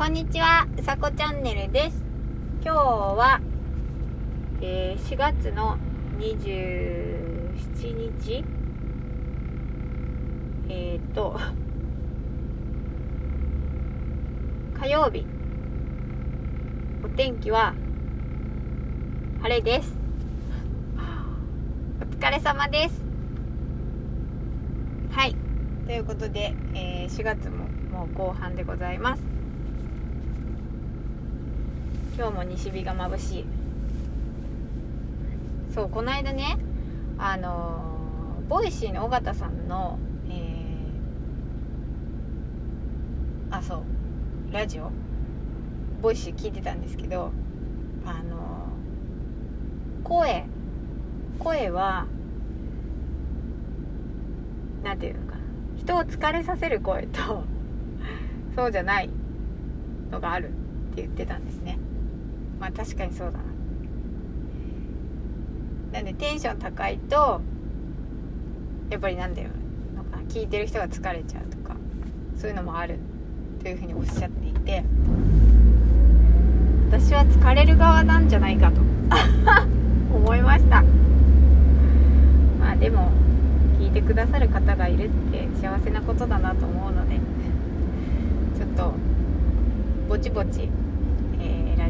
こんにちは、うさこチャンネルです。今日は、えー4月の27日えっ、と、火曜日。お天気は晴れです。お疲れ様です。はい。ということで、えー4月ももう後半でございます。今日も西日が眩しい。そうこの間ねあの Voicy の尾形さんのえーあそうラジオ Voicy 聞いてたんですけどあの声声はなんていうのかな人を疲れさせる声とそうじゃないのがあるって言ってたんですね。確かにそうだな。なんでテンション高いとやっぱりなんだよのか聞いてる人が疲れちゃうとかそういうのもあるというふうにおっしゃっていて私は疲れる側なんじゃないかと 思いました。まあでも聞いてくださる方がいるって幸せなことだなと思うのでちょっとぼちぼち、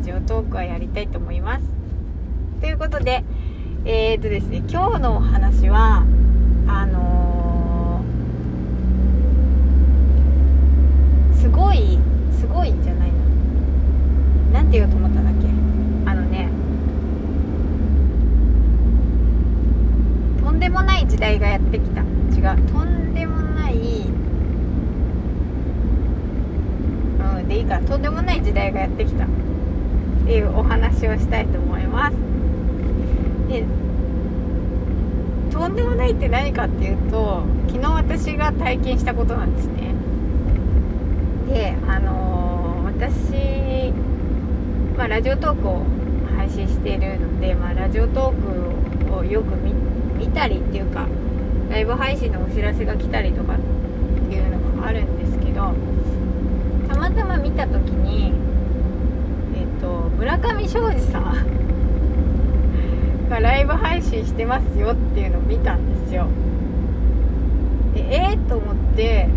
ジオトークはやりたいと思います。ということでえー、っとですね今日のお話はあのーすごいすごいじゃないななんて言おうと思ったんだっけ？あのねとんでもない時代がやってきた。違うとんでもないうんでいいか。とんでもない時代がやってきた。っていうお話をしたいと思います。でとんでもないって何かっていうと昨日私が体験したことなんですね。であのー私、まあ、ラジオトークを配信しているので、まあ、ラジオトークをよく見見たりっていうかライブ配信のお知らせが来たりとかっていうのがあるんですけどたまたま見た時にえっ、と村上庄司さんがライブ配信してますよっていうのを見たんですよ。でえー、と思って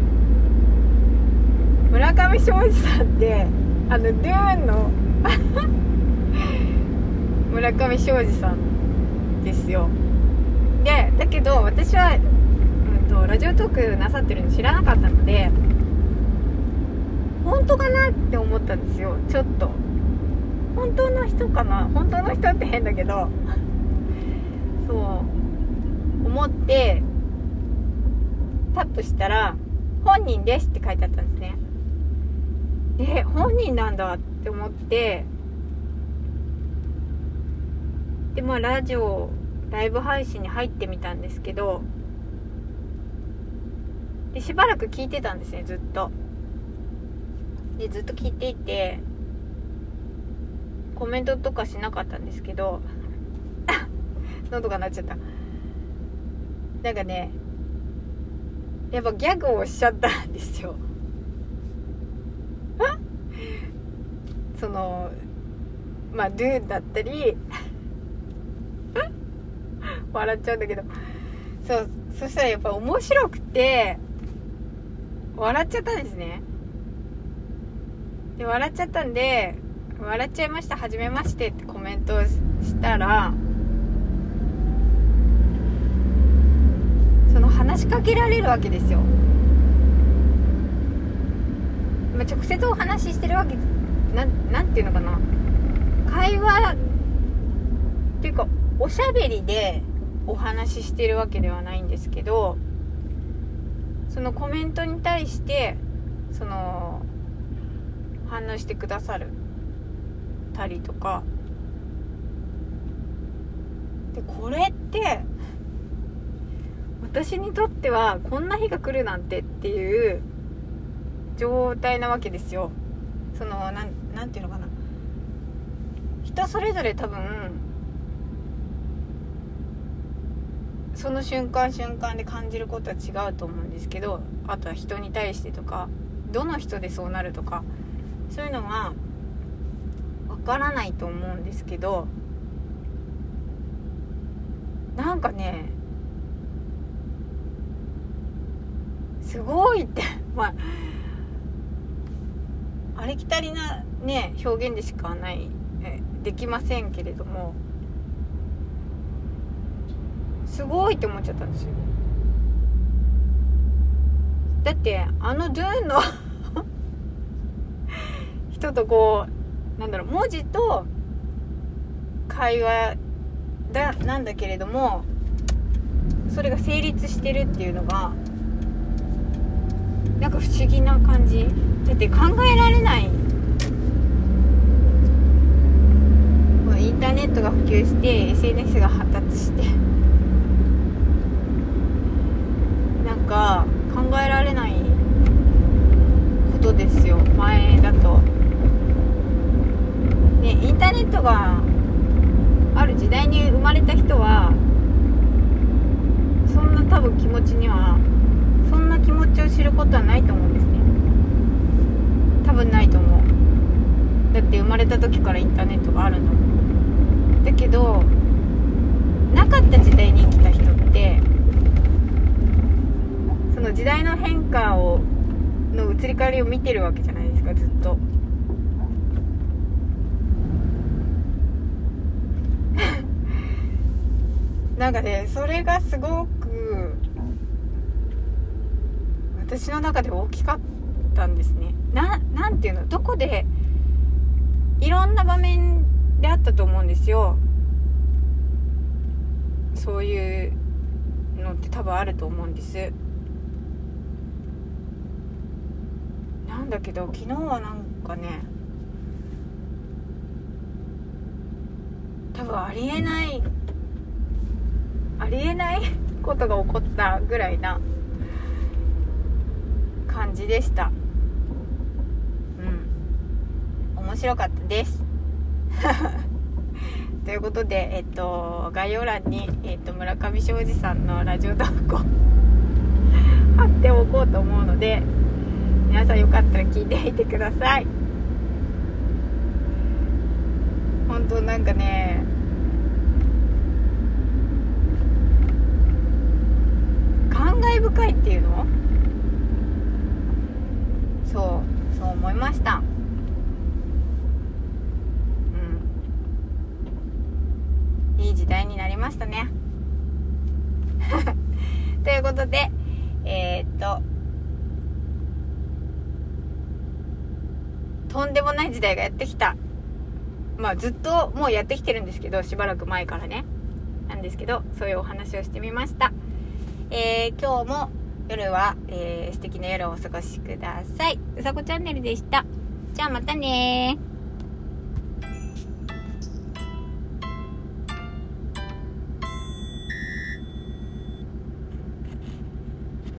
村上庄司さんってあのドゥーンの 村上庄司さんですよ。でだけど私は、うん、とラジオトークなさってるの知らなかったので本当かなって思ったんですよ。ちょっと。本当の人かな？本当の人って変だけど。そう。思ってタップしたら「本人です」って書いてあったんですね。で本人なんだって思ってでまあラジオライブ配信に入ってみたんですけどでしばらく聞いてたんですねずっと。でずっと聞いていてコメントとかしなかったんですけど 喉が鳴っちゃった。なんかねやっぱギャグをしちゃったんですよ。そのまあドゥだったり 笑っちゃうんだけど。そうそしたらやっぱ面白くて笑っちゃったんですね。で笑っちゃったんで「笑っちゃいました。はじめまして」ってコメントをしたらその話しかけられるわけですよ、まあ、直接お話ししてるわけななんていうのかな。会話っていうかおしゃべりでお話ししてるわけではないんですけどそのコメントに対してその反応してくださる。たりとか。でこれって私にとってはこんな日が来るなんてっていう状態なわけですよ。そのなんなんていうのかな。人それぞれ多分その瞬間瞬間で感じることは違うと思うんですけどあとは人に対してとかどの人でそうなるとかそういうのはわからないと思うんですけどなんかねすごいって まあありきたりなね表現でしかないできませんけれどもすごいって思っちゃったんですよ。だってあのドゥーンの 人とこうなんだろう文字と会話だなんだけれどもそれが成立してるっていうのがなんか不思議な感じ。だって考えられない。インターネットが普及して SNS が発達して。なんか考えられないことですよ。前だと。ねインターネットがある時代に生まれた人はそんな多分気持ちにはそんな気持ちを知ることはないと思うんですね。多分ないと思う。だって生まれた時からインターネットがあるんだもん。だけどなかった時代に生きた人ってその時代の変化をの移り変わりを見てるわけじゃないですかずっと。なんかねそれがすごく私の中で大きかったんですね。ななんていうのどこでいろんな場面であったと思うんですよ。そういうのって多分あると思うんです。なんだけど昨日はなんかね多分ありえないりえないことが起こったぐらいな感じでした。うん。面白かったです。ということで、えっと、概要欄に、えっと、村上庄司さんのラジオ投稿 貼っておこうと思うので皆さんよかったら聞いてみてください。本当なんかね感慨深いっていうの？そうそう思いました。うん。いい時代になりましたね。ということでえー、っととんでもない時代がやってきた。まあずっともうやってきてるんですけどしばらく前からね。なんですけどそういうお話をしてみました。えー、今日も夜は、えー、素敵な夜をお過ごしください。うさこチャンネルでした。じゃあまたね